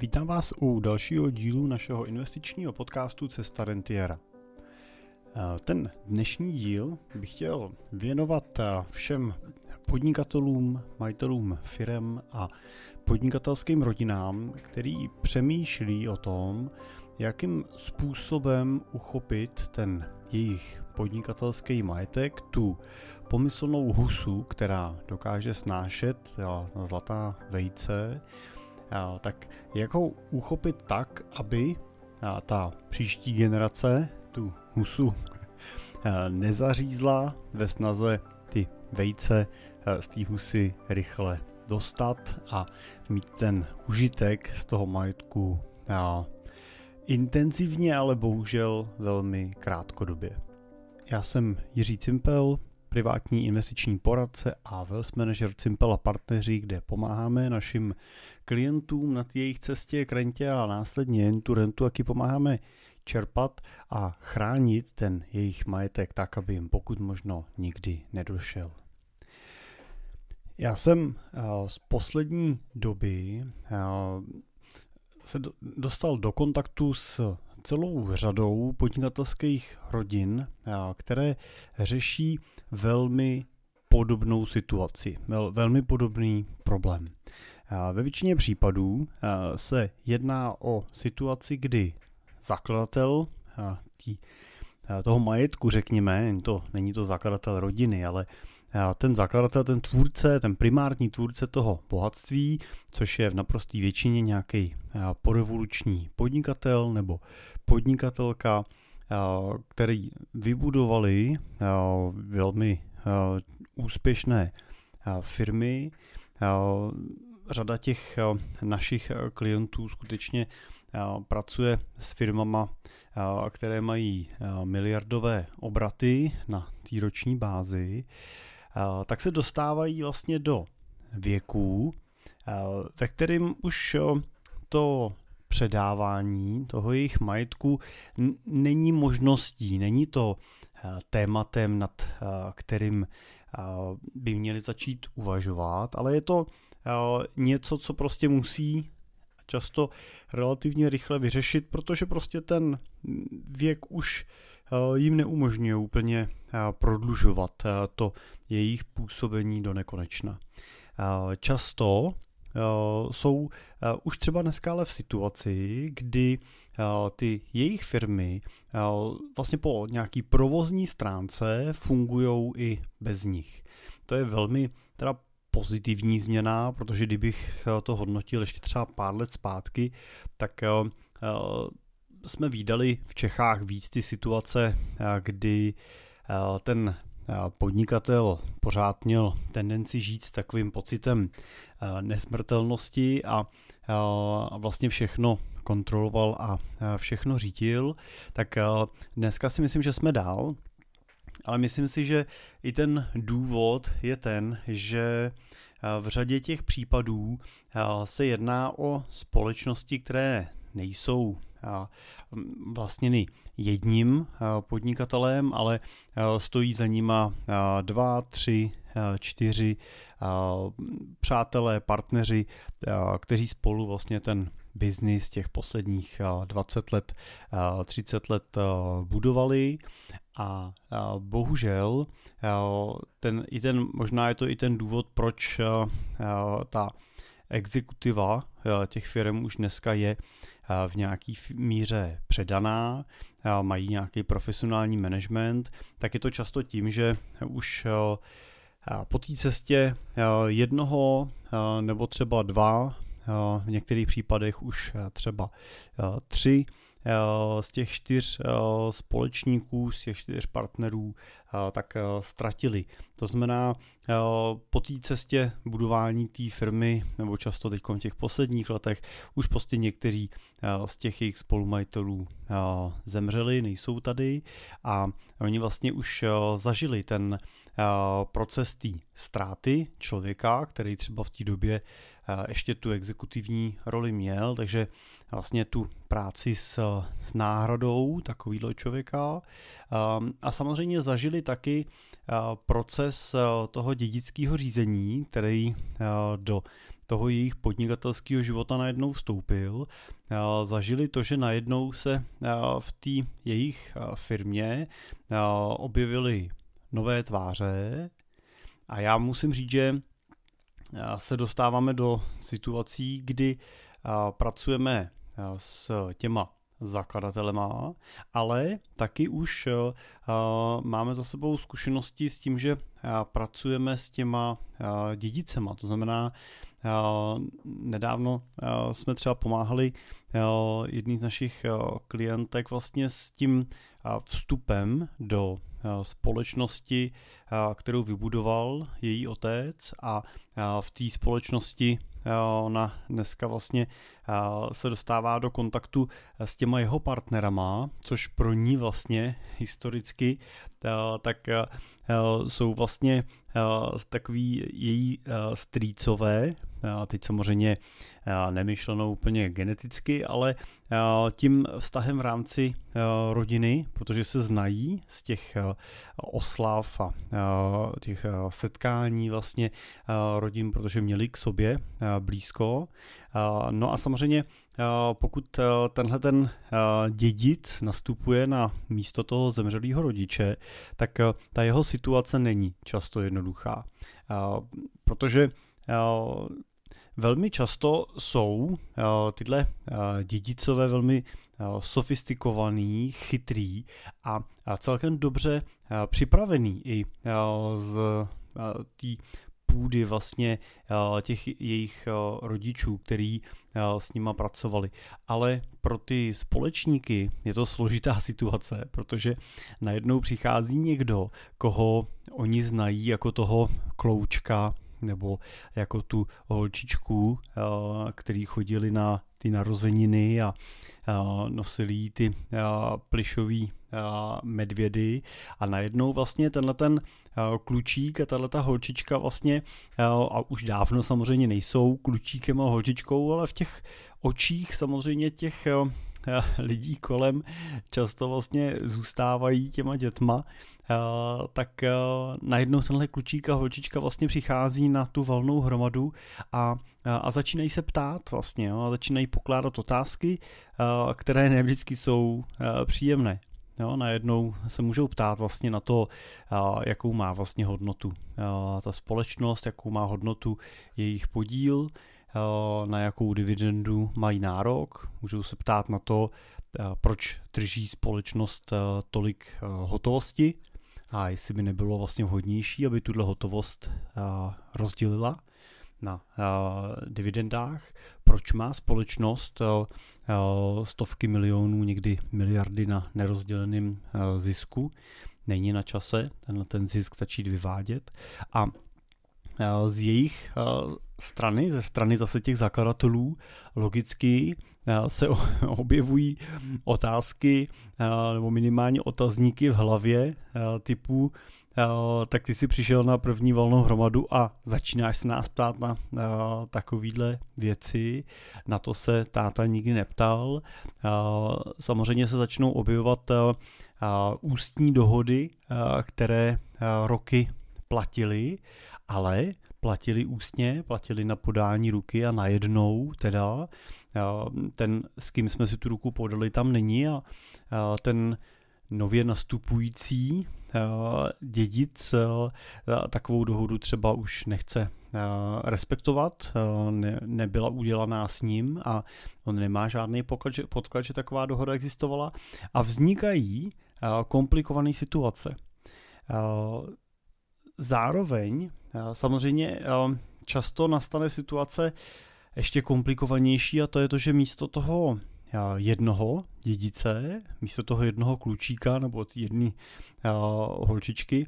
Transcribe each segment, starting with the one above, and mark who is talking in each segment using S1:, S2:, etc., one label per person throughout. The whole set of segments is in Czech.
S1: Vítám vás u dalšího dílu našeho investičního podcastu Cesta Rentiera. Ten dnešní díl bych chtěl věnovat všem podnikatelům, majitelům firem a podnikatelským rodinám, který přemýšlí o tom, jakým způsobem uchopit ten jejich podnikatelský majetek, tu pomyslnou husu, která dokáže snášet na zlatá vejce, tak jak ho uchopit tak, aby ta příští generace tu husu nezařízla ve snaze ty vejce z té husy rychle dostat a mít ten užitek z toho majetku intenzivně, ale bohužel velmi krátkodobě. Já jsem Jiří Cimpel, privátní investiční poradce a wealth manager Cimpel a partneři, kde pomáháme našim klientům na jejich cestě k rentě a následně jen tu rentu, jaký pomáháme čerpat a chránit ten jejich majetek tak, aby jim pokud možno nikdy nedošel. Já jsem eh, z poslední doby eh, se dostal do kontaktu s celou řadou podnikatelských rodin, které řeší velmi podobnou situaci, vel, velmi podobný problém. Ve většině případů se jedná o situaci, kdy zakladatel tý, toho majetku, řekněme, to, není to zakladatel rodiny, ale ten zakladatel, ten tvůrce, ten primární tvůrce toho bohatství, což je v naprosté většině nějaký porevoluční podnikatel nebo podnikatelka, který vybudovali velmi úspěšné firmy. Řada těch našich klientů skutečně pracuje s firmama, které mají miliardové obraty na té roční bázi, tak se dostávají vlastně do věků, ve kterým už to předávání toho jejich majetku není možností, není to tématem, nad kterým by měli začít uvažovat, ale je to něco, co prostě musí často relativně rychle vyřešit, protože prostě ten věk už jim neumožňuje úplně prodlužovat to jejich působení do nekonečna. Často jsou už třeba dneska ale v situaci, kdy ty jejich firmy vlastně po nějaký provozní stránce fungují i bez nich. To je velmi teda pozitivní změna, protože kdybych to hodnotil ještě třeba pár let zpátky, tak jsme výdali v Čechách víc ty situace, kdy ten podnikatel pořád měl tendenci žít s takovým pocitem nesmrtelnosti a vlastně všechno kontroloval a všechno řídil, tak dneska si myslím, že jsme dál, ale myslím si, že i ten důvod je ten, že v řadě těch případů se jedná o společnosti, které nejsou vlastněny jedním podnikatelem, ale stojí za nima dva, tři, čtyři přátelé, partneři, kteří spolu vlastně ten biznis těch posledních 20 let, 30 let budovali. A bohužel ten, i ten, možná je to i ten důvod, proč ta exekutiva těch firm už dneska je v nějaký míře předaná, mají nějaký profesionální management, tak je to často tím, že už po té cestě jednoho nebo třeba dva, v některých případech už třeba tři z těch čtyř společníků, z těch čtyř partnerů, tak ztratili. To znamená, po té cestě budování té firmy, nebo často teď v těch posledních letech, už prostě někteří z těch jejich spolumajitelů zemřeli, nejsou tady a oni vlastně už zažili ten proces té ztráty člověka, který třeba v té době ještě tu exekutivní roli měl, takže vlastně tu práci s, s náhradou takovýhle člověka a samozřejmě zažili taky proces toho dědického řízení, který do toho jejich podnikatelského života najednou vstoupil. Zažili to, že najednou se v té jejich firmě objevily nové tváře a já musím říct, že se dostáváme do situací, kdy pracujeme s těma zakladatelema, ale taky už uh, máme za sebou zkušenosti s tím, že uh, pracujeme s těma dědicema. To znamená, nedávno jsme třeba pomáhali jedný z našich klientek vlastně s tím vstupem do společnosti, kterou vybudoval její otec a v té společnosti ona dneska vlastně se dostává do kontaktu s těma jeho partnerama, což pro ní vlastně historicky tak jsou vlastně takový její strýcové, teď samozřejmě nemyšleno úplně geneticky, ale tím vztahem v rámci rodiny, protože se znají z těch oslav a těch setkání vlastně rodin, protože měli k sobě blízko. No a samozřejmě pokud tenhle ten dědic nastupuje na místo toho zemřelého rodiče, tak ta jeho situace není často jednoduchá. Protože Velmi často jsou tyhle dědicové velmi sofistikovaný, chytrý a celkem dobře připravený i z té půdy vlastně těch jejich rodičů, který s nima pracovali. Ale pro ty společníky je to složitá situace, protože najednou přichází někdo, koho oni znají jako toho kloučka, nebo jako tu holčičku, který chodili na ty narozeniny a nosili ty plišový medvědy. A najednou vlastně tenhle ten klučík a tahle ta holčička vlastně a už dávno samozřejmě nejsou klučíkem a holčičkou, ale v těch očích samozřejmě těch lidí kolem často vlastně zůstávají těma dětma, tak najednou tenhle klučík a holčička vlastně přichází na tu valnou hromadu a, a začínají se ptát vlastně, a začínají pokládat otázky, které ne vždycky jsou příjemné. Jo, najednou se můžou ptát vlastně na to, jakou má vlastně hodnotu ta společnost, jakou má hodnotu jejich podíl, na jakou dividendu mají nárok. Můžou se ptát na to, proč drží společnost tolik hotovosti a jestli by nebylo vlastně vhodnější, aby tuhle hotovost rozdělila na dividendách, proč má společnost stovky milionů, někdy miliardy na nerozděleném zisku, není na čase tenhle ten zisk začít vyvádět. A z jejich strany, ze strany zase těch zakladatelů, logicky se objevují otázky nebo minimálně otazníky v hlavě typu tak ty si přišel na první volnou hromadu a začínáš se nás ptát na takovýhle věci. Na to se táta nikdy neptal. Samozřejmě se začnou objevovat ústní dohody, které roky platily, ale platili ústně, platili na podání ruky a najednou teda ten, s kým jsme si tu ruku podali, tam není a ten nově nastupující dědic takovou dohodu třeba už nechce respektovat, ne, nebyla udělaná s ním a on nemá žádný že, podklad, že taková dohoda existovala a vznikají komplikované situace. Zároveň samozřejmě často nastane situace ještě komplikovanější a to je to, že místo toho jednoho dědice, místo toho jednoho klučíka nebo jedné holčičky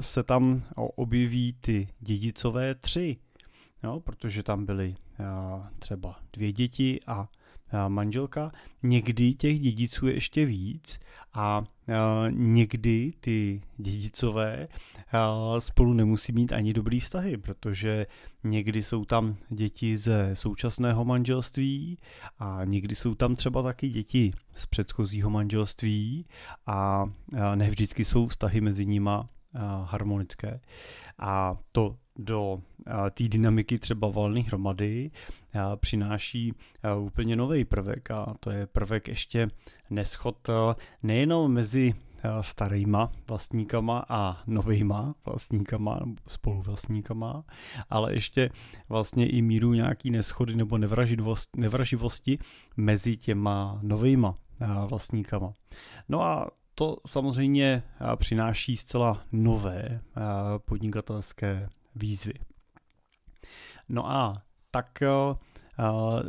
S1: se tam objeví ty dědicové tři, jo, protože tam byly třeba dvě děti a manželka. Někdy těch dědiců je ještě víc a někdy ty dědicové spolu nemusí mít ani dobrý vztahy, protože někdy jsou tam děti ze současného manželství a někdy jsou tam třeba taky děti z předchozího manželství a ne vždycky jsou vztahy mezi nima harmonické. A to do té dynamiky třeba valných hromady přináší úplně nový prvek a to je prvek ještě neschod nejenom mezi starýma vlastníkama a novýma vlastníkama, spoluvlastníkama, ale ještě vlastně i míru nějaký neschody nebo nevraživosti mezi těma novýma vlastníkama. No a to samozřejmě přináší zcela nové podnikatelské výzvy. No a tak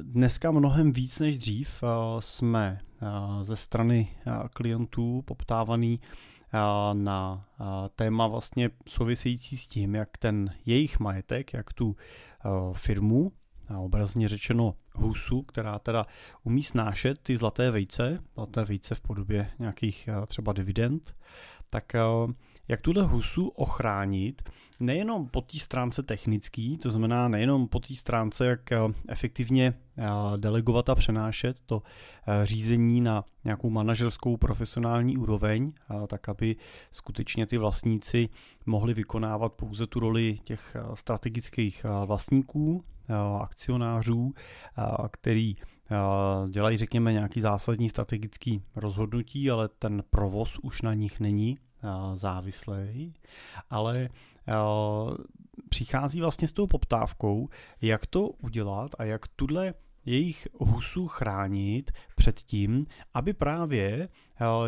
S1: dneska mnohem víc než dřív jsme ze strany klientů poptávaný na téma vlastně související s tím, jak ten jejich majetek, jak tu firmu, obrazně řečeno husu, která teda umí snášet ty zlaté vejce, zlaté vejce v podobě nějakých třeba dividend, tak jak tuhle husu ochránit nejenom po té stránce technický, to znamená nejenom po té stránce, jak eh, efektivně eh, delegovat a přenášet to eh, řízení na nějakou manažerskou profesionální úroveň, tak aby skutečně ty vlastníci mohli vykonávat pouze tu roli těch strategických vlastníků, akcionářů, který dělají, řekněme, nějaký zásadní strategický rozhodnutí, ale ten provoz už na nich není závislý, ale přichází vlastně s tou poptávkou, jak to udělat a jak tuhle jejich husu chránit před tím, aby právě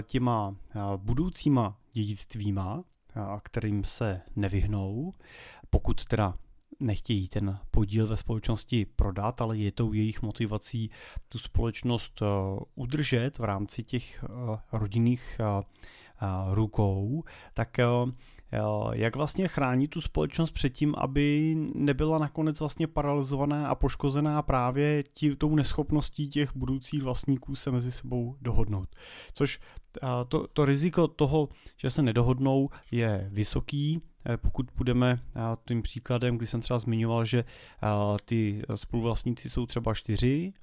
S1: těma budoucíma dědictvíma, kterým se nevyhnou, pokud teda nechtějí ten podíl ve společnosti prodat, ale je to jejich motivací tu společnost udržet v rámci těch rodinných rukou, tak jak vlastně chránit tu společnost před tím, aby nebyla nakonec vlastně paralizovaná a poškozená právě tí, tou neschopností těch budoucích vlastníků se mezi sebou dohodnout. Což to, to riziko toho, že se nedohodnou, je vysoký, e, pokud budeme tím příkladem, kdy jsem třeba zmiňoval, že ty spoluvlastníci jsou třeba čtyři,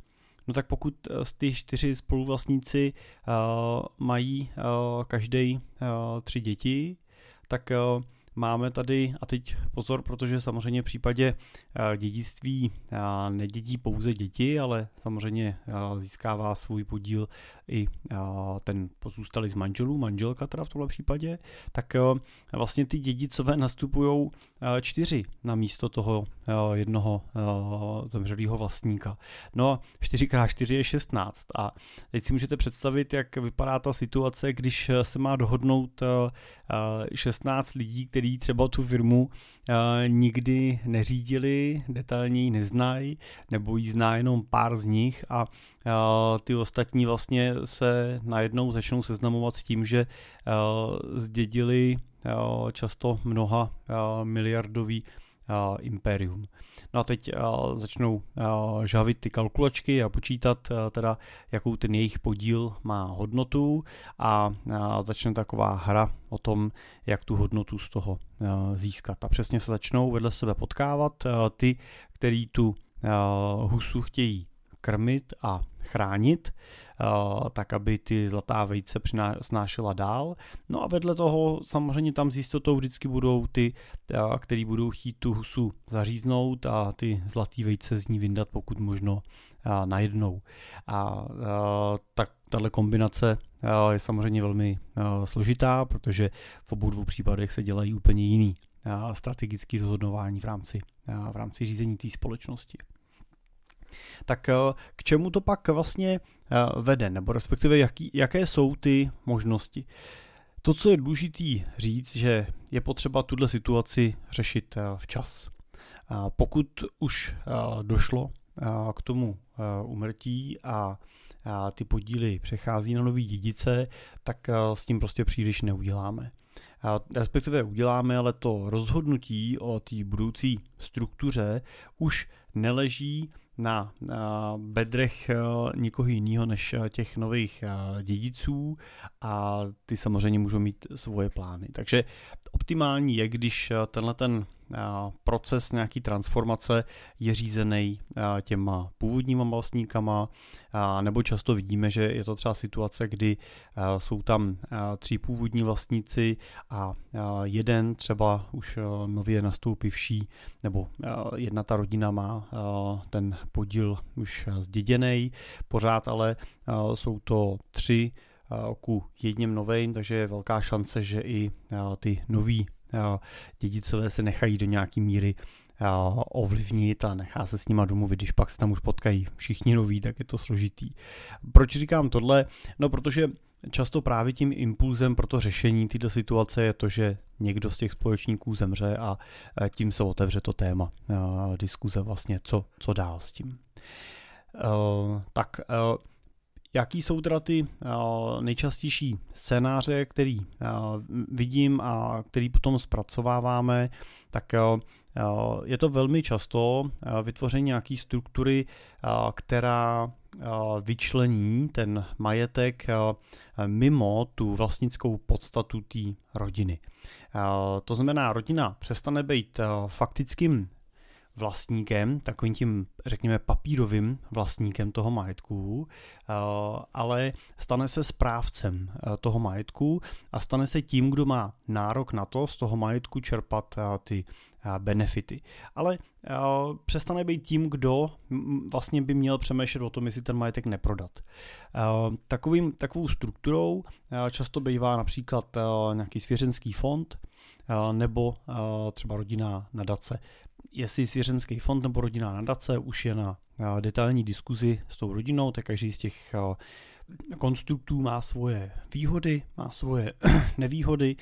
S1: No tak pokud e, z ty čtyři spoluvlastníci uh, mají uh, každý tři děti, tak máme tady, a teď pozor, protože samozřejmě v případě uh, dědictví uh, nedědí pouze děti, ale samozřejmě uh, získává svůj podíl i ten pozůstalý z manželů, manželka teda v tomhle případě, tak vlastně ty dědicové nastupují čtyři na místo toho jednoho zemřelého vlastníka. No a 4x4 je 16 a teď si můžete představit, jak vypadá ta situace, když se má dohodnout 16 lidí, kteří třeba tu firmu nikdy neřídili, detailně ji neznají, nebo ji zná jenom pár z nich a ty ostatní vlastně se najednou začnou seznamovat s tím, že zdědili často mnoha miliardový impérium. No a teď začnou žavit ty kalkulačky a počítat teda, jakou ten jejich podíl má hodnotu a začne taková hra o tom, jak tu hodnotu z toho získat. A přesně se začnou vedle sebe potkávat ty, který tu husu chtějí krmit a chránit, eh, tak aby ty zlatá vejce snášela dál. No a vedle toho samozřejmě tam s jistotou vždycky budou ty, eh, který budou chtít tu husu zaříznout a ty zlatý vejce z ní vyndat pokud možno eh, najednou. A tak tahle kombinace je samozřejmě velmi složitá, protože v obou dvou případech se dělají úplně jiný strategický rozhodování v rámci, v rámci řízení té společnosti tak eh, k čemu to pak vlastně eh, vede, nebo respektive jaký, jaké jsou ty možnosti. To, co je důležitý říct, že je potřeba tuhle situaci řešit eh, včas. Pokud už došlo k tomu umrtí a ty podíly přechází na nový dědice, tak s tím prostě příliš neuděláme. Respektive uděláme, ale to rozhodnutí o té budoucí struktuře už neleží na bedrech eh, nikoho jiného než eh, těch nových eh, dědiců a ty samozřejmě můžou mít svoje plány. Takže optimální je, když tenhle ten proces nějaký transformace je řízený těma původníma vlastníkama, nebo často vidíme, že je to třeba situace, kdy jsou tam tři původní vlastníci a jeden třeba už nově nastoupivší, nebo jedna ta rodina má ten podíl už zděděný, pořád ale jsou to tři ku jedním novým, takže je velká šance, že i ty noví dědicové se nechají do nějaký míry ovlivnit a nechá se s nima domluvit, když pak se tam už potkají všichni noví, tak je to složitý. Proč říkám tohle? No protože často právě tím impulzem pro to řešení této situace je to, že někdo z těch společníků zemře a tím se otevře to téma diskuze vlastně, co, co dál s tím. Tak Jaký jsou teda ty uh, nejčastější scénáře, který uh, vidím a který potom zpracováváme, tak uh, je to velmi často vytvoření nějaké struktury, která vyčlení ten majetek mimo tu vlastnickou podstatu té rodiny. To znamená, rodina přestane být faktickým vlastníkem, takovým tím, řekněme, papírovým vlastníkem toho majetku, eh, ale stane se správcem eh, toho majetku a stane se tím, kdo má nárok na to z toho majetku čerpat eh, ty benefity. Ale přestane být tím, kdo vlastně by měl přemýšlet o tom, jestli ten majetek neprodat. Takovým, takovou strukturou často bývá například nějaký svěřenský fond, nebo třeba rodinná nadace jestli svěřenský fond nebo rodinná nadace už je na detailní diskuzi s tou rodinou, tak každý z těch konstruktů má svoje výhody, má svoje nevýhody,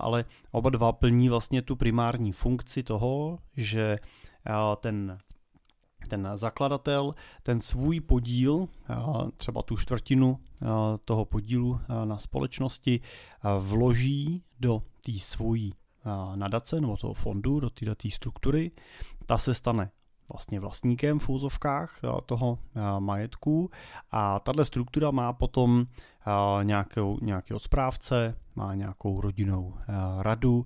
S1: ale oba dva plní vlastně tu primární funkci toho, že ten ten zakladatel ten svůj podíl, třeba tu čtvrtinu toho podílu na společnosti, vloží do té svojí nadace nebo toho fondu, do této struktury, ta se stane vlastně vlastníkem v úzovkách toho majetku a tahle struktura má potom nějakou, nějakého správce, má nějakou rodinnou radu,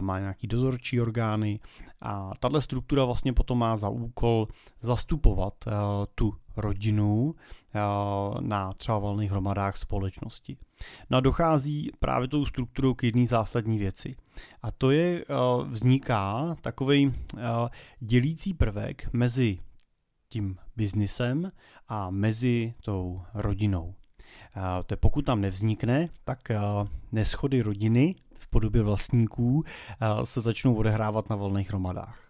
S1: má nějaký dozorčí orgány a tahle struktura vlastně potom má za úkol zastupovat tu rodinu na třeba valných hromadách společnosti. No a dochází právě tou strukturou k jedné zásadní věci. A to je, vzniká takový dělící prvek mezi tím biznisem a mezi tou rodinou. To je, pokud tam nevznikne, tak neschody rodiny v podobě vlastníků se začnou odehrávat na volných hromadách.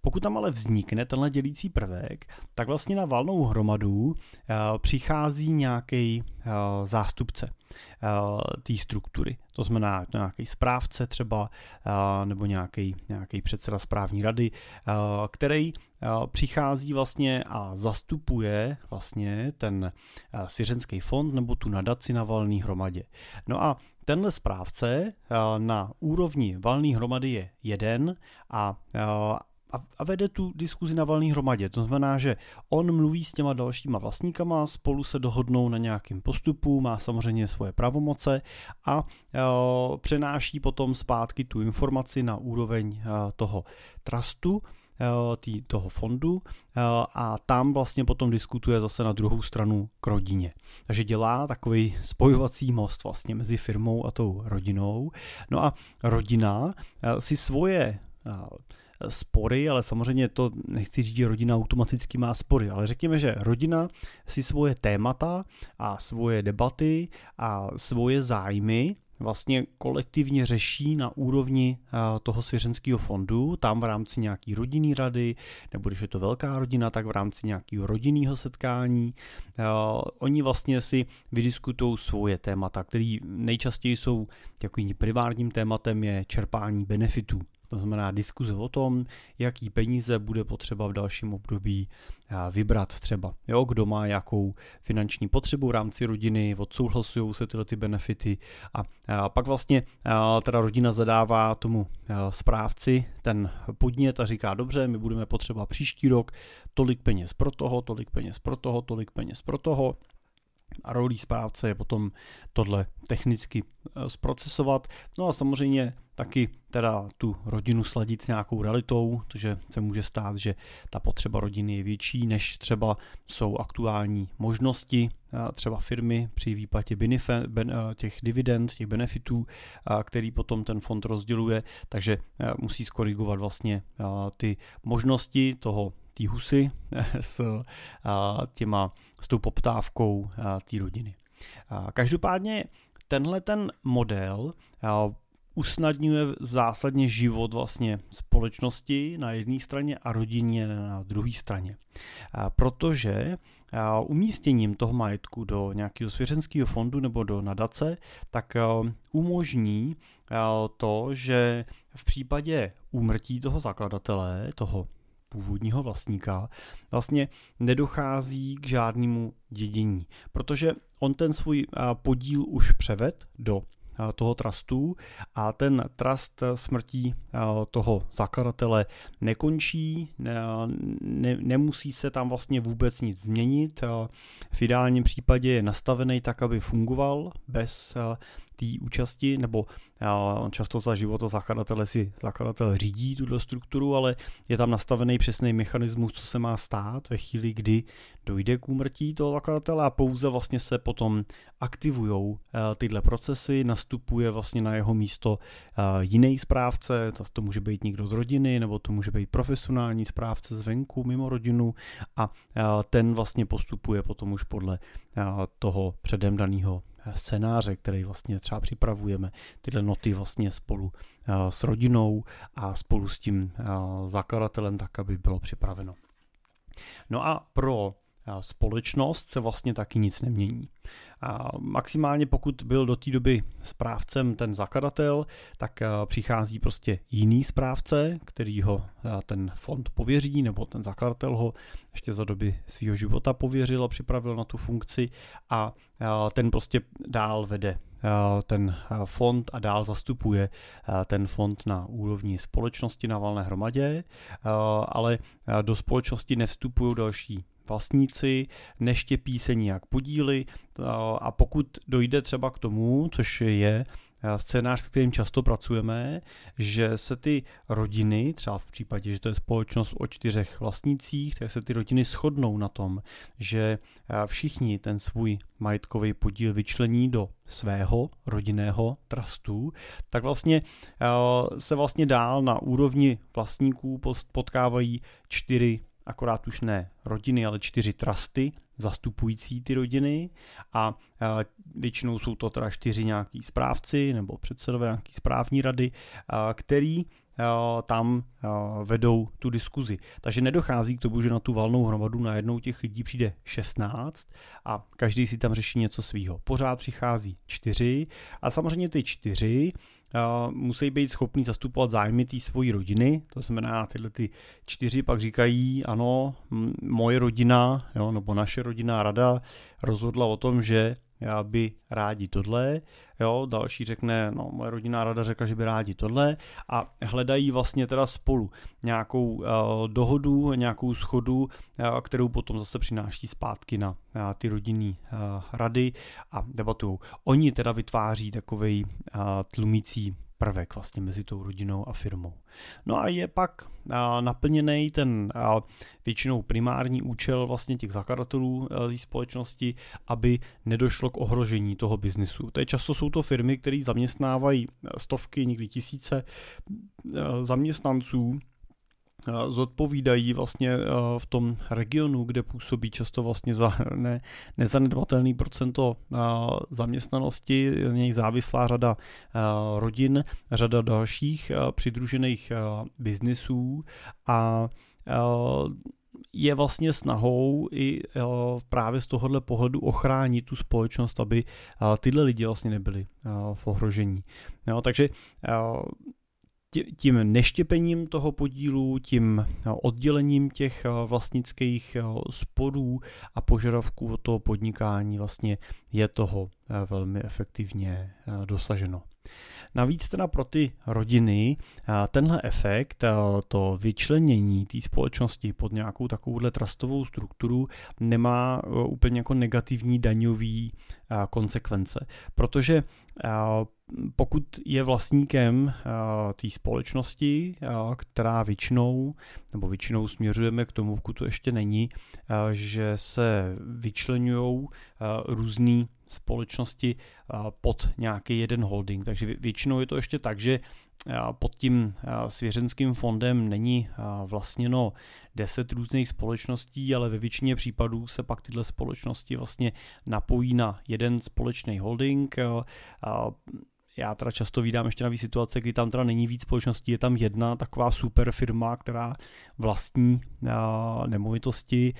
S1: Pokud tam ale vznikne tenhle dělící prvek, tak vlastně na valnou hromadu přichází nějaký zástupce té struktury. To znamená nějaký správce třeba, nebo nějaký, nějaký předseda správní rady, který přichází vlastně a zastupuje vlastně ten svěřenský fond nebo tu nadaci na valný hromadě. No a tenhle správce na úrovni valný hromady je jeden a a, a vede tu diskuzi na valný hromadě. To znamená, že on mluví s těma dalšíma vlastníkama, spolu se dohodnou na nějakém postupu, má samozřejmě svoje pravomoce a e, přenáší potom zpátky tu informaci na úroveň e, toho trustu, e, tý, toho fondu a tam vlastně potom diskutuje zase na druhou stranu k rodině. Takže dělá takový spojovací most vlastně mezi firmou a tou rodinou. No a rodina si svoje spory, ale samozřejmě to nechci říct, že rodina automaticky má spory, ale řekněme, že rodina si svoje témata a svoje debaty a svoje zájmy vlastně kolektivně řeší na úrovni toho svěřenského fondu, tam v rámci nějaký rodinný rady, nebo když je to velká rodina, tak v rámci nějakého rodinného setkání. Oni vlastně si vydiskutují svoje témata, které nejčastěji jsou takovým privátním tématem je čerpání benefitů to znamená diskuze o tom, jaký peníze bude potřeba v dalším období vybrat třeba. Jo, kdo má jakou finanční potřebu v rámci rodiny, odsouhlasují se tyhle ty benefity a, a pak vlastně a, teda rodina zadává tomu správci ten podnět a říká, dobře, my budeme potřeba příští rok tolik peněz pro toho, tolik peněz pro toho, tolik peněz pro toho A rolí správce je potom tohle technicky eh, zprocesovat. No a samozřejmě taky teda tu rodinu sladit s nějakou realitou, protože se může stát, že ta potřeba rodiny je větší, než třeba jsou aktuální možnosti eh, třeba firmy při výplatě eh, těch dividend, těch benefitů, který potom ten fond rozděluje, takže musí skorigovat vlastně ty možnosti toho té husy s, těma, s tou poptávkou té rodiny. Každopádně tenhle ten model usnadňuje zásadně život vlastně společnosti na jedné straně a rodině na druhé straně. Protože umístěním toho majetku do nějakého svěřenského fondu nebo do nadace, tak umožní to, že v případě úmrtí toho zakladatele, toho původního vlastníka, vlastně nedochází k žádnému dědění, protože on ten svůj podíl už převed do toho trustu a ten trust smrtí toho zakladatele nekončí, ne, ne, nemusí se tam vlastně vůbec nic změnit. V ideálním případě je nastavený tak, aby fungoval bez té účasti, nebo on často za života zakladatele si zakladatel řídí tuto strukturu, ale je tam nastavený přesný mechanismus, co se má stát ve chvíli, kdy dojde k úmrtí toho zakladatele a pouze vlastně se potom aktivují tyhle procesy, nastupuje vlastně na jeho místo jiný správce, to může být někdo z rodiny, nebo to může být profesionální správce zvenku, mimo rodinu a ten vlastně postupuje potom už podle toho předem daného scénáře, který vlastně třeba připravujeme, tyhle noty vlastně spolu eh, s rodinou a spolu s tím eh, zakladatelem, tak aby bylo připraveno. No a pro společnost se vlastně taky nic nemění. A maximálně pokud byl do té doby správcem ten zakladatel, tak přichází prostě jiný správce, který ho ten fond pověří, nebo ten zakladatel ho ještě za doby svého života pověřil a připravil na tu funkci a ten prostě dál vede ten fond a dál zastupuje ten fond na úrovni společnosti na valné hromadě, ale do společnosti nevstupují další vlastníci, neštěpí se nijak podíly. A pokud dojde třeba k tomu, což je scénář, s kterým často pracujeme, že se ty rodiny, třeba v případě, že to je společnost o čtyřech vlastnících, tak se ty rodiny shodnou na tom, že všichni ten svůj majetkový podíl vyčlení do svého rodinného trustu, tak vlastně se vlastně dál na úrovni vlastníků potkávají čtyři akorát už ne rodiny, ale čtyři trusty zastupující ty rodiny a většinou jsou to teda čtyři nějaký správci nebo předsedové nějaký správní rady, který tam vedou tu diskuzi. Takže nedochází k tomu, že na tu valnou hromadu najednou těch lidí přijde 16 a každý si tam řeší něco svýho. Pořád přichází čtyři a samozřejmě ty čtyři musí být schopní zastupovat zájmy té svojí rodiny, to znamená tyhle ty čtyři pak říkají, ano, moje rodina, jo, nebo naše rodinná rada rozhodla o tom, že by rádi tohle, jo, další řekne, no moje rodinná rada řekla, že by rádi tohle a hledají vlastně teda spolu nějakou uh, dohodu, nějakou schodu, uh, kterou potom zase přináší zpátky na uh, ty rodinný uh, rady a debatují. Oni teda vytváří takovej uh, tlumící prvek vlastně mezi tou rodinou a firmou. No a je pak naplněný ten většinou primární účel vlastně těch zakladatelů té společnosti, aby nedošlo k ohrožení toho biznisu. To je často jsou to firmy, které zaměstnávají stovky, někdy tisíce zaměstnanců zodpovídají vlastně v tom regionu, kde působí často vlastně za ne, nezanedbatelný procento zaměstnanosti, z něj závislá řada rodin, řada dalších přidružených biznisů a je vlastně snahou i právě z tohohle pohledu ochránit tu společnost, aby tyhle lidi vlastně nebyli v ohrožení. Jo, takže tím neštěpením toho podílu, tím oddělením těch eh, vlastnických eh, sporů a požadavků od toho podnikání vlastně je toho eh, velmi efektivně dosaženo. Navíc teda pro ty rodiny tenhle efekt, to vyčlenění té společnosti pod nějakou takovouhle trustovou strukturu nemá úplně jako negativní daňový konsekvence, protože pokud je vlastníkem té společnosti, která většinou, nebo většinou směřujeme k tomu, pokud to ještě není, že se vyčlenují různé společnosti pod nějaký jeden holding. Takže většinou je to ještě tak, že pod tím svěřenským fondem není vlastněno 10 různých společností, ale ve většině případů se pak tyhle společnosti vlastně napojí na jeden společný holding já teda často vídám ještě navíc situace, kdy tam teda není víc společností, je tam jedna taková super firma, která vlastní nemovitosti,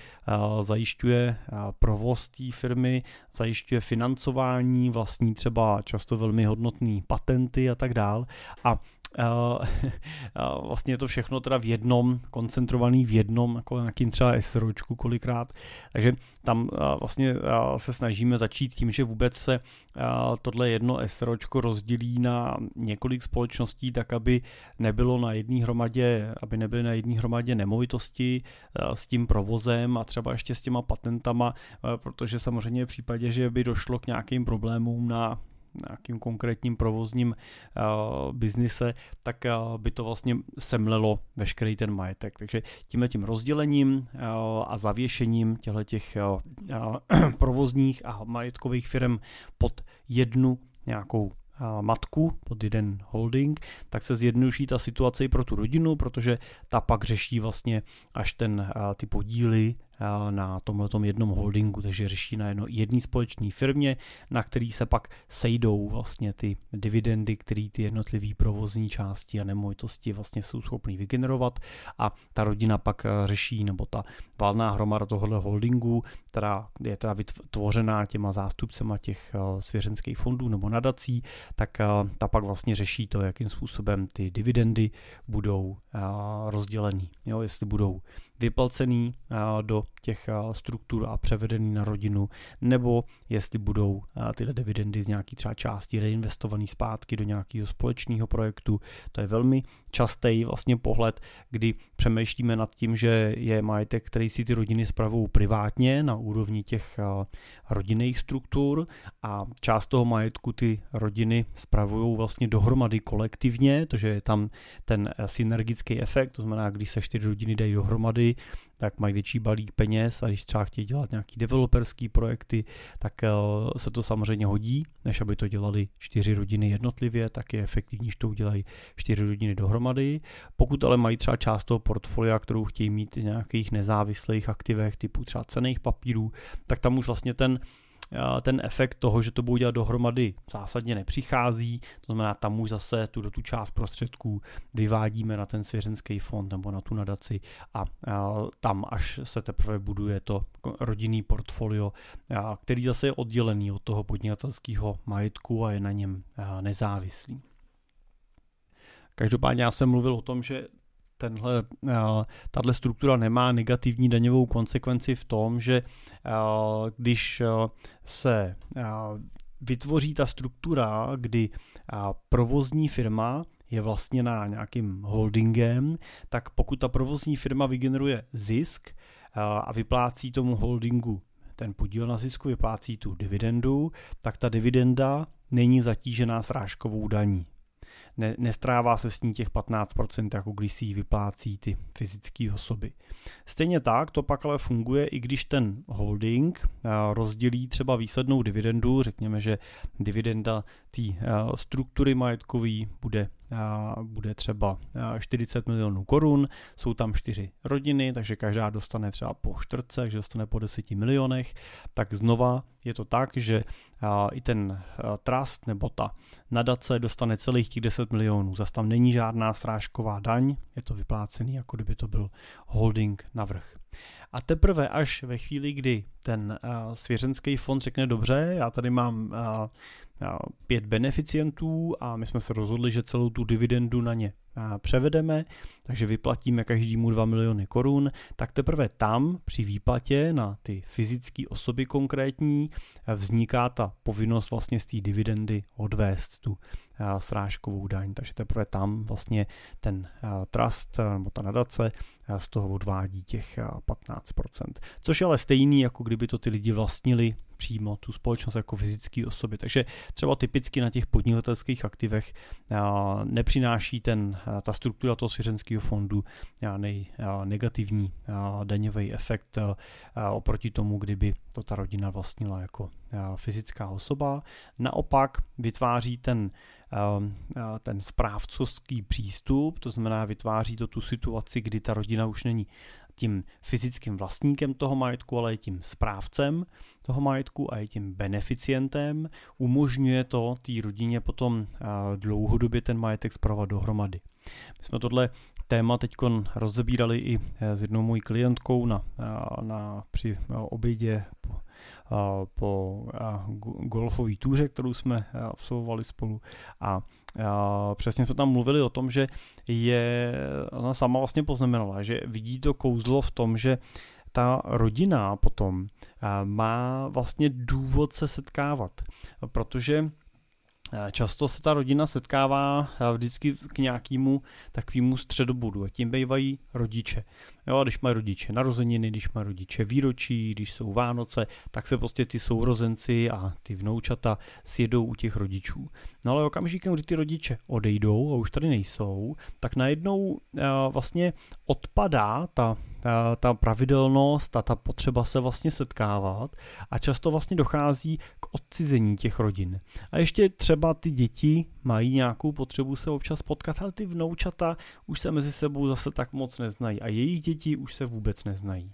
S1: zajišťuje provoz té firmy, zajišťuje financování, vlastní třeba často velmi hodnotné patenty a tak dál. A vlastně je to všechno teda v jednom, koncentrovaný v jednom, jako nějakým třeba SROčku kolikrát. Takže tam vlastně se snažíme začít tím, že vůbec se tohle jedno SROčko rozdělí na několik společností, tak aby nebylo na jedné hromadě, aby nebyly na jedné hromadě nemovitosti s tím provozem a třeba ještě s těma patentama, protože samozřejmě v případě, že by došlo k nějakým problémům na nějakým konkrétním provozním uh, biznise, tak uh, by to vlastně semlelo veškerý ten majetek. Takže tímhle tím rozdělením uh, a zavěšením těchto těch provozních a majetkových firm pod jednu nějakou matku pod jeden holding, tak se zjednoduší ta situace i pro tu rodinu, protože ta pak řeší vlastně až ten, ty podíly na tomhle jednom holdingu, takže řeší na jedno, jedné společné firmě, na který se pak sejdou vlastně ty dividendy, které ty jednotlivé provozní části a nemovitosti vlastně jsou schopný vygenerovat a ta rodina pak eh, řeší, nebo ta valná hromada tohohle holdingu, která je teda vytvořená těma zástupcema těch eh, svěřenských fondů nebo nadací, tak eh, ta pak vlastně řeší to, jakým způsobem ty dividendy budou rozdělený. Jo, jestli budou vyplacený do těch struktur a převedený na rodinu, nebo jestli budou tyhle dividendy z nějaký třeba části reinvestovaný zpátky do nějakého společného projektu. To je velmi častý vlastně pohled, kdy přemýšlíme nad tím, že je majetek, který si ty rodiny spravují privátně na úrovni těch rodinných struktur a část toho majetku ty rodiny spravují vlastně dohromady kolektivně, protože je tam ten synergický efekt, to znamená, když se čtyři rodiny dají dohromady, tak mají větší balík peněz a když třeba chtějí dělat nějaký developerský projekty, tak eh, se to samozřejmě hodí, než aby to dělali čtyři rodiny jednotlivě, tak je efektivní, že to udělají čtyři rodiny dohromady. Pokud ale mají třeba část toho portfolia, kterou chtějí mít nějakých nezávislých aktivech typu třeba cených papírů, tak tam už vlastně ten ten efekt toho, že to budou dělat dohromady, zásadně nepřichází. To znamená, tam už zase tu, tu část prostředků vyvádíme na ten svěřenský fond nebo na tu nadaci a, tam až se teprve buduje to rodinný portfolio, který zase je oddělený od toho podnikatelského majetku a je na něm nezávislý. Každopádně já jsem mluvil o tom, že tenhle, eh, tahle struktura nemá negativní daňovou konsekvenci v tom, že eh, když eh, se vytvoří ta struktura, kdy provozní firma je vlastněná nějakým holdingem, tak pokud ta provozní firma vygeneruje zisk a vyplácí tomu holdingu ten podíl na zisku, vyplácí tu dividendu, tak ta dividenda není zatížená srážkovou daní ne, nestrává se s ní těch 15%, jako když si ji vyplácí ty fyzické osoby. Stejně tak to pak ale funguje, i když ten holding eh, rozdělí třeba výslednou dividendu, řekněme, že dividenda té eh, struktury majetkové bude bude třeba 40 milionů korun, jsou tam čtyři rodiny, takže každá dostane třeba po čtvrtce, takže dostane po 10 milionech, tak znova je to tak, že i ten trust nebo ta nadace dostane celých těch 10 milionů. Zase tam není žádná srážková daň, je to vyplácený, jako kdyby to byl holding navrh. A teprve až ve chvíli, kdy ten svěřenský fond řekne dobře, já tady mám pět beneficientů a my jsme se rozhodli, že celou tu dividendu na ně převedeme, takže vyplatíme každému 2 miliony korun, tak teprve tam při výplatě na ty fyzické osoby konkrétní vzniká ta povinnost vlastně z té dividendy odvést tu srážkovou daň, takže teprve tam vlastně ten trust nebo ta nadace z toho odvádí těch 15%. Což je ale stejný, jako kdyby to ty lidi vlastnili přímo tu společnost jako fyzické osoby. Takže třeba typicky na těch podnikatelských aktivech nepřináší ten, ta struktura toho svěřenského fondu žádný negativní daňový efekt oproti tomu, kdyby to ta rodina vlastnila jako fyzická osoba. Naopak vytváří ten ten správcovský přístup, to znamená vytváří to tu situaci, kdy ta rodina už není tím fyzickým vlastníkem toho majetku, ale i tím správcem toho majetku a i tím beneficientem. Umožňuje to té rodině potom dlouhodobě ten majetek zpravovat dohromady. My jsme tohle téma teď rozebírali i e, s jednou mojí klientkou na, na, při obědě po, po golfové túře, kterou jsme absolvovali spolu a přesně jsme tam mluvili o tom, že je, ona sama vlastně poznamenala, že vidí to kouzlo v tom, že ta rodina potom má vlastně důvod se setkávat, protože Často se ta rodina setkává vždycky k nějakému takovému středobodu a tím bývají rodiče. Jo, když mají rodiče narozeniny, když mají rodiče výročí, když jsou Vánoce, tak se prostě ty sourozenci a ty vnoučata sjedou u těch rodičů. No ale okamžikem, kdy ty rodiče odejdou a už tady nejsou, tak najednou uh, vlastně odpadá ta, ta pravidelnost a ta potřeba se vlastně setkávat a často vlastně dochází k odcizení těch rodin. A ještě třeba ty děti mají nějakou potřebu se občas potkat, ale ty vnoučata už se mezi sebou zase tak moc neznají a jejich děti už se vůbec neznají.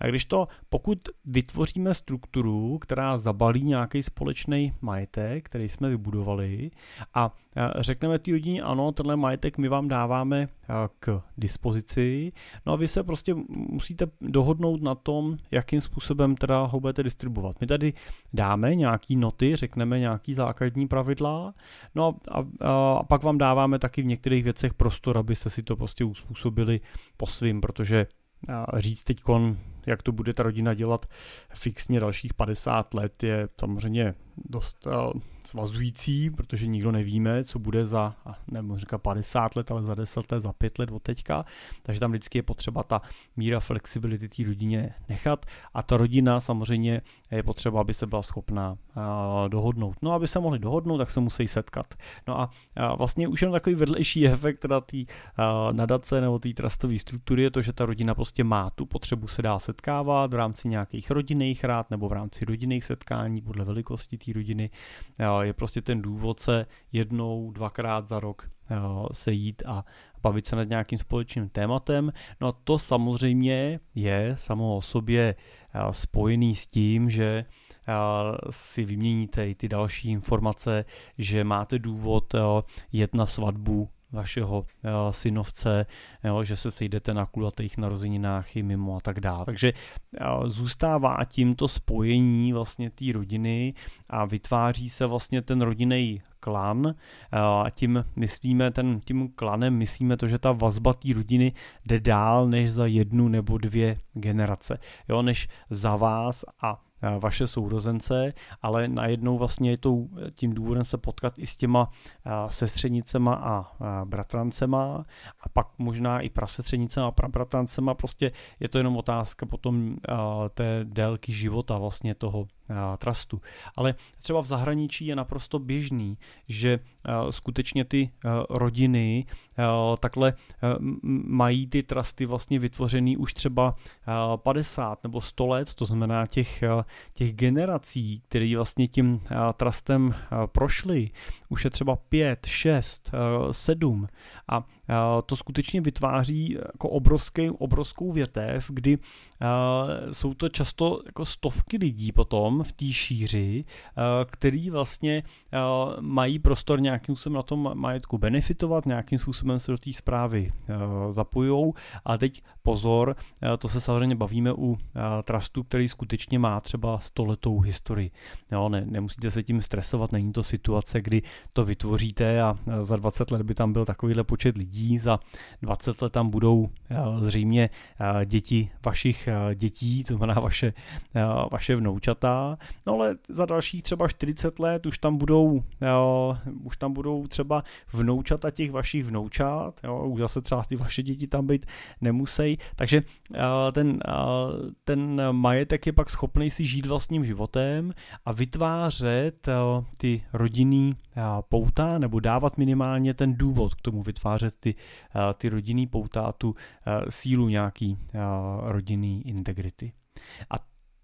S1: A když to, pokud vytvoříme strukturu, která zabalí nějaký společný majetek, který jsme vybudovali a řekneme ty rodině, ano, tenhle majetek my vám dáváme k dispozici, no a vy se prostě musíte dohodnout na tom, jakým způsobem teda ho budete distribuovat. My tady dáme nějaký noty, řekneme nějaký základní pravidla, no a, a, a pak vám dáváme taky v některých věcech prostor, abyste si to prostě uspůsobili po svým, protože říct teď jak to bude ta rodina dělat fixně dalších 50 let, je samozřejmě dost uh, svazující, protože nikdo nevíme, co bude za, nebo říká 50 let, ale za 10 let, za 5 let od teďka, takže tam vždycky je potřeba ta míra flexibility té rodině nechat a ta rodina samozřejmě je potřeba, aby se byla schopná uh, dohodnout. No aby se mohli dohodnout, tak se musí setkat. No a uh, vlastně už jenom takový vedlejší efekt teda té nadace nebo té trustové struktury je to, že ta rodina prostě má tu potřebu se dá setkávat v rámci nějakých rodinných rád nebo v rámci rodinných setkání podle velikosti té rodiny je prostě ten důvod se jednou, dvakrát za rok sejít a bavit se nad nějakým společným tématem. No a to samozřejmě je samo o sobě spojený s tím, že si vyměníte i ty další informace, že máte důvod jet na svatbu vašeho uh, synovce, jo, že se sejdete na kulatých narozeninách i mimo a tak dále. Takže uh, zůstává tímto spojení vlastně té rodiny a vytváří se vlastně ten rodinný klan a tím myslíme, ten, tím klanem myslíme to, že ta vazba té rodiny jde dál než za jednu nebo dvě generace, jo, než za vás a vaše sourozence, ale najednou vlastně je to tím důvodem se potkat i s těma sestřenicema a bratrancema a pak možná i prasetřenicema a prabratrancema, prostě je to jenom otázka potom té délky života vlastně toho trustu. Ale třeba v zahraničí je naprosto běžný, že skutečně ty rodiny takhle mají ty trusty vlastně vytvořený už třeba 50 nebo 100 let, to znamená těch těch generací, které vlastně tím trustem prošly, už je třeba pět, šest, sedm a to skutečně vytváří jako obrovský, obrovskou větev, kdy jsou to často jako stovky lidí potom v té šíři, který vlastně mají prostor nějakým způsobem na tom majetku benefitovat, nějakým způsobem se do té zprávy zapojou a teď pozor, to se samozřejmě bavíme u trustu, který skutečně má třeba stoletou historii. Jo, ne, nemusíte se tím stresovat, není to situace, kdy to vytvoříte a za 20 let by tam byl takovýhle počet lidí, za 20 let tam budou zřejmě děti vašich dětí, to znamená vaše, vaše vnoučata, no ale za dalších třeba 40 let už tam budou, už tam budou třeba vnoučata těch vašich vnoučat, jo, už zase třeba ty vaše děti tam být nemusí, takže ten, ten majetek je pak schopný si žít vlastním životem a vytvářet ty rodinný pouta nebo dávat minimálně ten důvod k tomu vytvářet ty, ty rodinný pouta a tu sílu nějaký rodinný integrity. A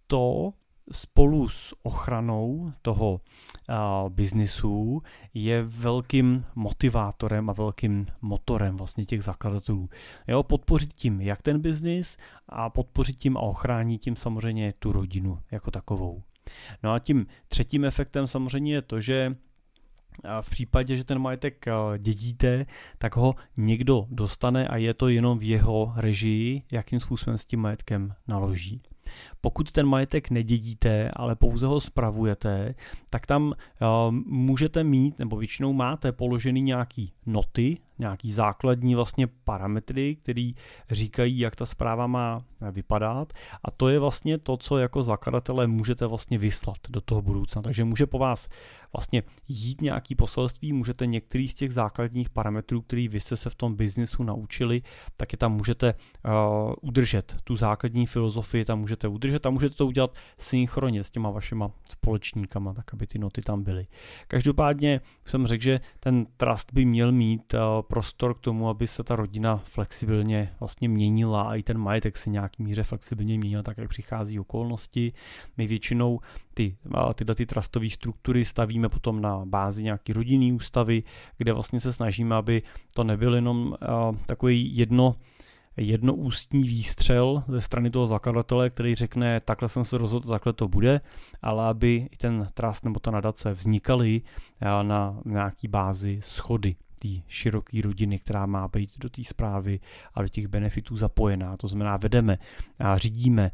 S1: to spolu s ochranou toho biznisu je velkým motivátorem a velkým motorem vlastně těch zakladatelů. Jo, podpořit tím jak ten biznis a podpořit tím a ochránit tím samozřejmě tu rodinu jako takovou. No a tím třetím efektem samozřejmě je to, že v případě, že ten majetek dědíte, tak ho někdo dostane a je to jenom v jeho režii, jakým způsobem s tím majetkem naloží. Pokud ten majetek nedědíte, ale pouze ho spravujete, tak tam uh, můžete mít, nebo většinou máte položený nějaký noty, nějaký základní vlastně parametry, které říkají, jak ta zpráva má vypadat a to je vlastně to, co jako zakladatelé můžete vlastně vyslat do toho budoucna. Takže může po vás vlastně jít nějaký poselství, můžete některý z těch základních parametrů, který vy jste se v tom biznesu naučili, tak je tam můžete uh, udržet. Tu základní filozofii tam můžete udržet a můžete to udělat synchronně s těma vašima společníkama, tak aby ty noty tam byly. Každopádně jsem řekl, že ten trust by měl mít uh, prostor k tomu, aby se ta rodina flexibilně vlastně měnila a i ten majetek se nějaký míře flexibilně měnil, tak jak přichází okolnosti. My většinou ty, tyhle ty trustové struktury stavíme potom na bázi nějaký rodinný ústavy, kde vlastně se snažíme, aby to nebyl jenom takový jedno jednoústní výstřel ze strany toho zakladatele, který řekne, takhle jsem se rozhodl, takhle to bude, ale aby i ten trust nebo ta nadace vznikaly na nějaký bázi schody té široké rodiny, která má být do té zprávy a do těch benefitů zapojená. To znamená, vedeme a řídíme,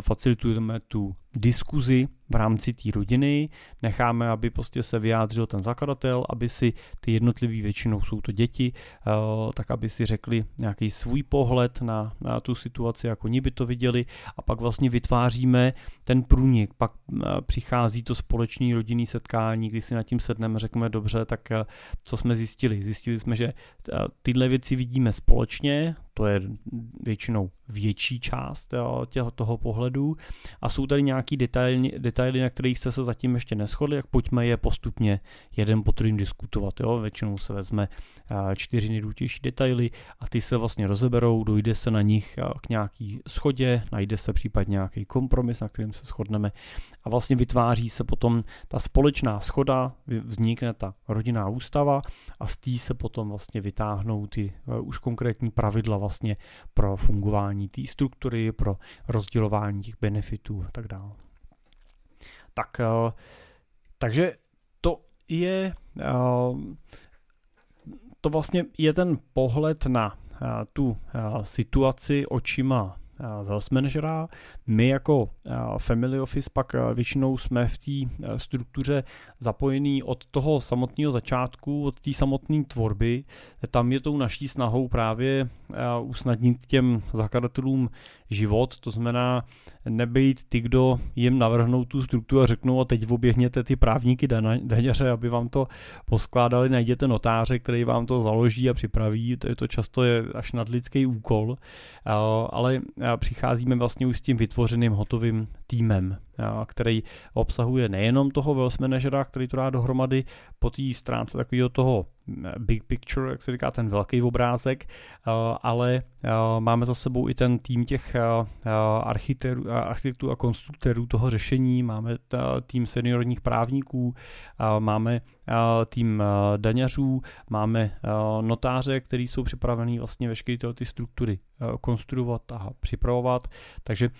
S1: facilitujeme tu diskuzi v rámci té rodiny, necháme, aby prostě se vyjádřil ten zakladatel, aby si ty jednotlivý většinou jsou to děti, tak aby si řekli nějaký svůj pohled na, na tu situaci, jako oni by to viděli. A pak vlastně vytváříme ten průnik, pak přichází to společný rodinný setkání, kdy si nad tím sedneme, řekneme dobře, tak co jsme zjistili? Zjistili jsme, že tyhle věci vidíme společně, to je většinou větší část těho, toho pohledu a jsou tady nějaký detaily, detaily, na kterých jste se zatím ještě neschodli, jak pojďme je postupně jeden po druhým diskutovat. Jo. Většinou se vezme čtyři nejdůležitější detaily a ty se vlastně rozeberou, dojde se na nich k nějaký schodě, najde se případně nějaký kompromis, na kterým se shodneme a vlastně vytváří se potom ta společná schoda, vznikne ta rodinná ústava a z té se potom vlastně vytáhnou ty už konkrétní pravidla vlastně pro fungování té struktury, pro rozdělování těch benefitů a tak dále. Tak, eh, takže to je eh, to vlastně je ten pohled na eh, tu situaci očima wealth managera. My jako family office pak většinou jsme v té struktuře zapojení od toho samotného začátku, od té samotné tvorby. Tam je tou naší snahou právě usnadnit těm zakladatelům život, to znamená nebejt ty, kdo jim navrhnou tu strukturu a řeknou a teď oběhněte ty právníky daňaře, aby vám to poskládali, najděte notáře, který vám to založí a připraví, to je to často je až nadlidský úkol, ale přicházíme vlastně už s tím vytvořeným hotovým týmem. Který obsahuje nejenom toho wealth managera, který to dá dohromady po té stránce takového toho big picture, jak se říká, ten velký obrázek, ale máme za sebou i ten tým těch architektů a konstruktérů toho řešení, máme tým seniorních právníků, máme tým daňařů, máme notáře, který jsou připravení vlastně veškeré ty struktury konstruovat a připravovat, takže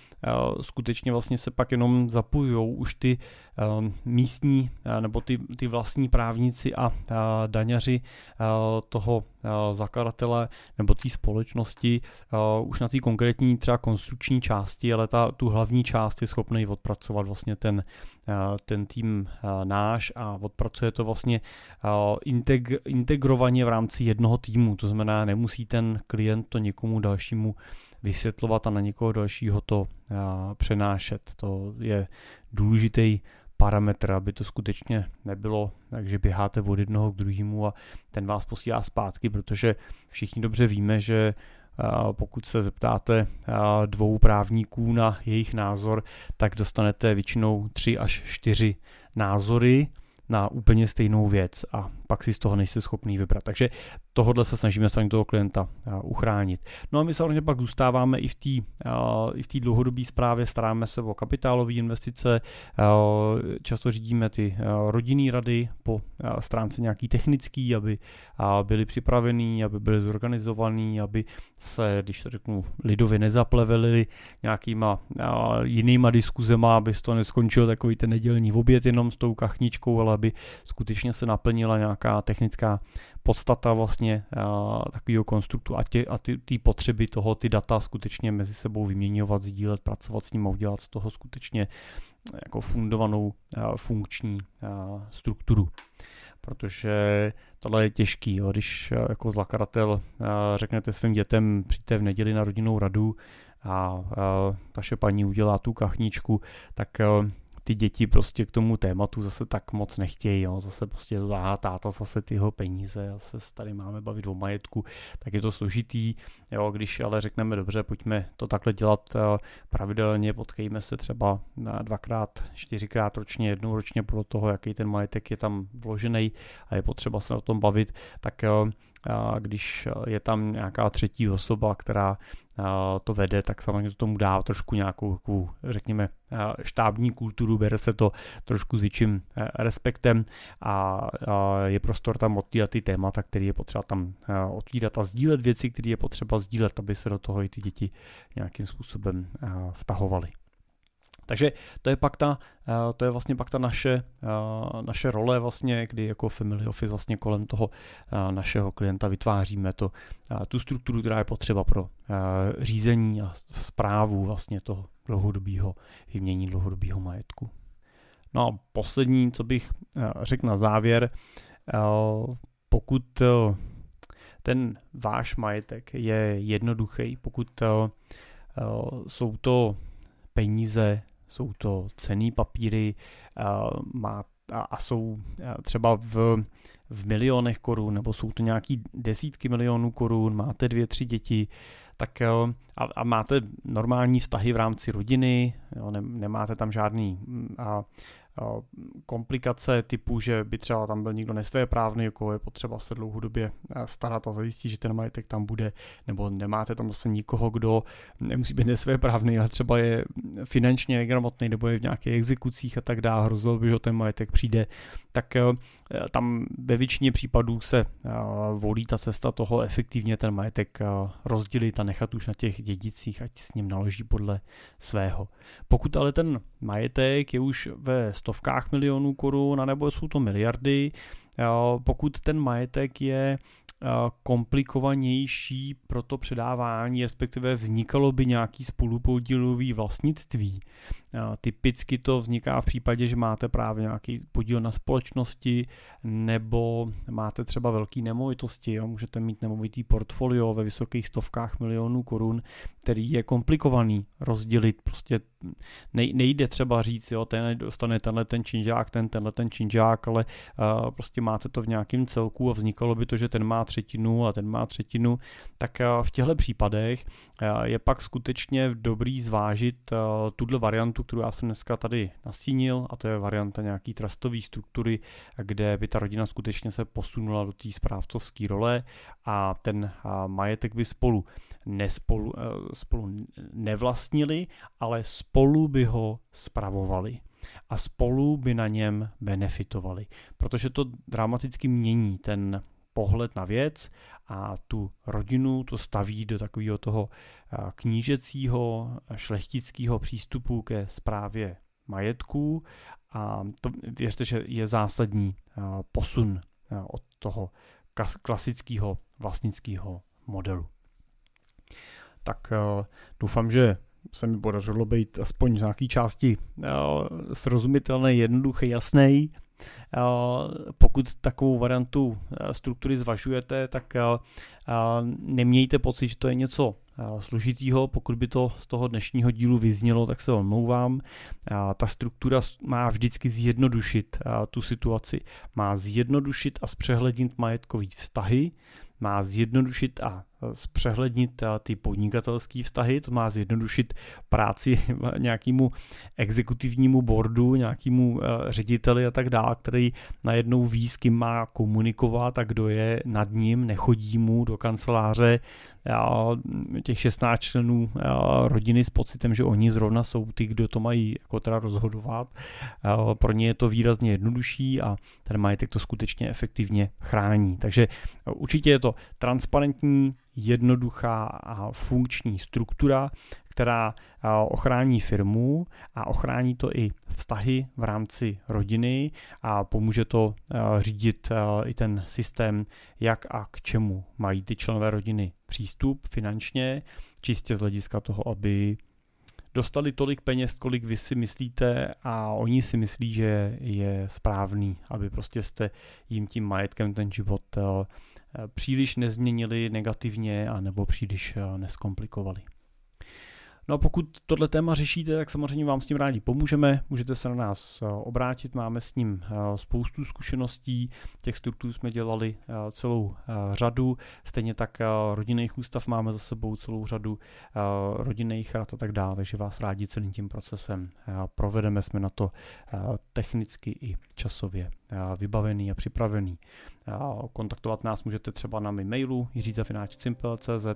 S1: skutečně vlastně se pak jenom zapojují už ty místní nebo ty, ty vlastní právníci a daňaři toho zakladatele nebo té společnosti už na té konkrétní třeba konstrukční části, ale ta, tu hlavní část je schopný odpracovat vlastně ten, ten tým náš a odpracuje to vlastně integ, integrovaně v rámci jednoho týmu, to znamená nemusí ten klient to někomu dalšímu vysvětlovat a na někoho dalšího to přenášet. To je důležitý parametr, aby to skutečně nebylo tak, že běháte od jednoho k druhému a ten vás posílá zpátky, protože všichni dobře víme, že pokud se zeptáte dvou právníků na jejich názor, tak dostanete většinou tři až čtyři názory na úplně stejnou věc a pak si z toho nejste schopný vybrat. Takže tohle se snažíme se toho klienta uchránit. No a my samozřejmě pak zůstáváme i v té i v té dlouhodobé zprávě, staráme se o kapitálové investice, často řídíme ty rodinné rady po stránce nějaký technický, aby byli připravení, aby byli zorganizovaní, aby se, když to řeknu, lidově nezaplevili nějakýma jinýma diskuzema, aby to neskončilo takový ten nedělní oběd jenom s tou kachničkou, ale aby skutečně se naplnila nějaká technická podstata vlastně takového konstruktu a, tě, a ty, ty potřeby toho, ty data skutečně mezi sebou vyměňovat, sdílet, pracovat s ním a udělat z toho skutečně jako fundovanou funkční strukturu. Protože tohle je těžký, jo. když jako zakladatel uh, řeknete svým dětem, přijďte v neděli na rodinnou radu a uh, vaše paní udělá tu kachničku, tak ty děti prostě k tomu tématu zase tak moc nechtějí, jo. zase prostě aha, táta zase tyho peníze, zase tady máme bavit o majetku, tak je to složitý, jo, když ale řekneme dobře, pojďme to takhle dělat eh, pravidelně, potkejme se třeba na dvakrát, čtyřikrát ročně, jednou ročně podle toho, jaký ten majetek je tam vložený a je potřeba se o tom bavit, tak eh, když je tam nějaká třetí osoba, která to vede, tak samozřejmě to tomu dá trošku nějakou, řekněme, štábní kulturu, bere se to trošku s větším respektem a je prostor tam otvírat ty témata, které je potřeba tam otvírat a sdílet věci, které je potřeba sdílet, aby se do toho i ty děti nějakým způsobem vtahovaly. Takže to je pak ta, eh, to je vlastně pak ta naše, eh, naše role vlastně, kdy jako family office vlastně kolem toho eh, našeho klienta vytváříme to, tu strukturu, která je potřeba pro řízení a zprávu vlastně toho dlouhodobého vymění dlouhodobého majetku. No a poslední, co bych řekl na závěr, pokud ten váš majetek je jednoduchý, pokud jsou to peníze jsou to cený papíry má, a, a jsou třeba v, v milionech korun, nebo jsou to nějaký desítky milionů korun, máte dvě, tři děti, tak a, a máte normální vztahy v rámci rodiny, jo, ne, nemáte tam žádný a, komplikace typu, že by třeba tam byl někdo nesvéprávný, jako je potřeba se dlouhodobě starat a zajistit, že ten majetek tam bude, nebo nemáte tam zase nikoho, kdo nemusí být nesvéprávný, ale třeba je finančně negramotný, nebo je v nějakých exekucích a tak dále, hrozilo by, že ten majetek přijde, tak eh, tam ve většině případů se eh, volí ta cesta toho efektivně ten majetek rozdělit a nechat už na těch dědicích, ať s ním naloží podle svého. Pokud ale ten majetek je už ve stovkách milionů korun, nebo jsou to miliardy, pokud ten majetek je komplikovanější pro to předávání, respektive vznikalo by nějaký spolupodílový vlastnictví. Typicky to vzniká v případě, že máte právě nějaký podíl na společnosti nebo máte třeba velký nemovitosti. Jo? Můžete mít nemovitý portfolio ve vysokých stovkách milionů korun, který je komplikovaný rozdělit. Prostě nejde třeba říct, jo, ten dostane tenhle ten činžák, ten tenhle ten činžák, ale uh, prostě máte to v nějakém celku a vznikalo by to, že ten má třetinu a ten má třetinu, tak uh, v těchto případech uh, je pak skutečně dobrý zvážit uh, tuhle variantu, kterou já jsem dneska tady nastínil, a to je varianta nějaký trustové struktury, kde by ta rodina skutečně se posunula do té správcovské role a ten majetek by spolu, nespolu, spolu nevlastnili, ale spolu by ho spravovali a spolu by na něm benefitovali, protože to dramaticky mění ten pohled na věc a tu rodinu to staví do takového toho knížecího, šlechtického přístupu ke správě majetků a to věřte, že je zásadní posun od toho klasického vlastnického modelu. Tak doufám, že se mi podařilo být aspoň v nějaké části srozumitelný, jednoduchý, jasný pokud takovou variantu eh, struktury zvažujete, tak eh, eh, nemějte pocit, že to je něco složitýho, pokud by to z toho dnešního dílu vyznělo, tak se omlouvám. Ta struktura má vždycky zjednodušit tu situaci, má zjednodušit a zpřehlednit majetkový vztahy, má zjednodušit a zpřehlednit ty podnikatelské vztahy, to má zjednodušit práci nějakému exekutivnímu boardu, nějakému řediteli a tak dále, který najednou ví, s kým má komunikovat a kdo je nad ním, nechodí mu do kanceláře těch 16 členů rodiny s pocitem, že oni zrovna jsou ty, kdo to mají jako teda rozhodovat. Pro ně je to výrazně jednodušší a ten majetek to skutečně efektivně chrání. Takže určitě je to transparentní, jednoduchá a funkční struktura, která ochrání firmu a ochrání to i vztahy v rámci rodiny a pomůže to řídit i ten systém, jak a k čemu mají ty členové rodiny přístup finančně, čistě z hlediska toho, aby dostali tolik peněz, kolik vy si myslíte a oni si myslí, že je správný, aby prostě jste jim tím majetkem ten život příliš nezměnili negativně a nebo příliš neskomplikovali. No a pokud tohle téma řešíte, tak samozřejmě vám s tím rádi pomůžeme. Můžete se na nás eh, obrátit, máme s ním eh, spoustu zkušeností. Těch struktur jsme dělali eh, celou řadu. Stejně tak rodinných ústav máme za sebou celou řadu rodinných rad a tak dále, takže vás rádi celým tím procesem provedeme. Jsme na to technicky i časově vybavený a připravený. Kontaktovat nás můžete třeba na mailu jiřizafináčcimpel.cz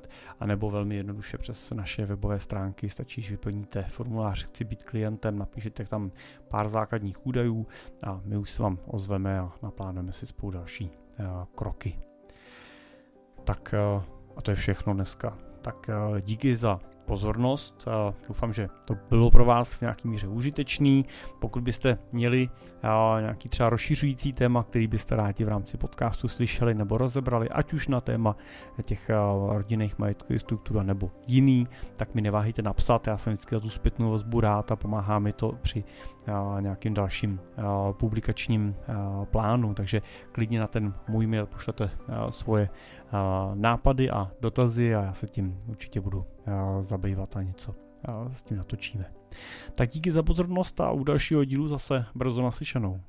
S1: a nebo velmi jednoduše přes naše webové stránky. Stačí, že vyplníte formulář Chci být klientem, napíšete tam pár základních údajů a my už se vám ozveme a naplánujeme si spolu další kroky. Tak a to je všechno dneska. Tak díky za pozornost. Doufám, že to bylo pro vás v nějaký míře užitečný. Pokud byste měli nějaký třeba rozšiřující téma, který byste rádi v rámci podcastu slyšeli nebo rozebrali, ať už na téma těch rodinných majetkových struktur nebo jiný, tak mi neváhejte napsat. Já jsem vždycky za tu zpětnou vazbu rád a pomáhá mi to při nějakým dalším publikačním plánu, takže klidně na ten můj mail pošlete svoje nápady a dotazy a já se tím určitě budu zabývat a něco s tím natočíme. Tak díky za pozornost a u dalšího dílu zase brzo naslyšenou.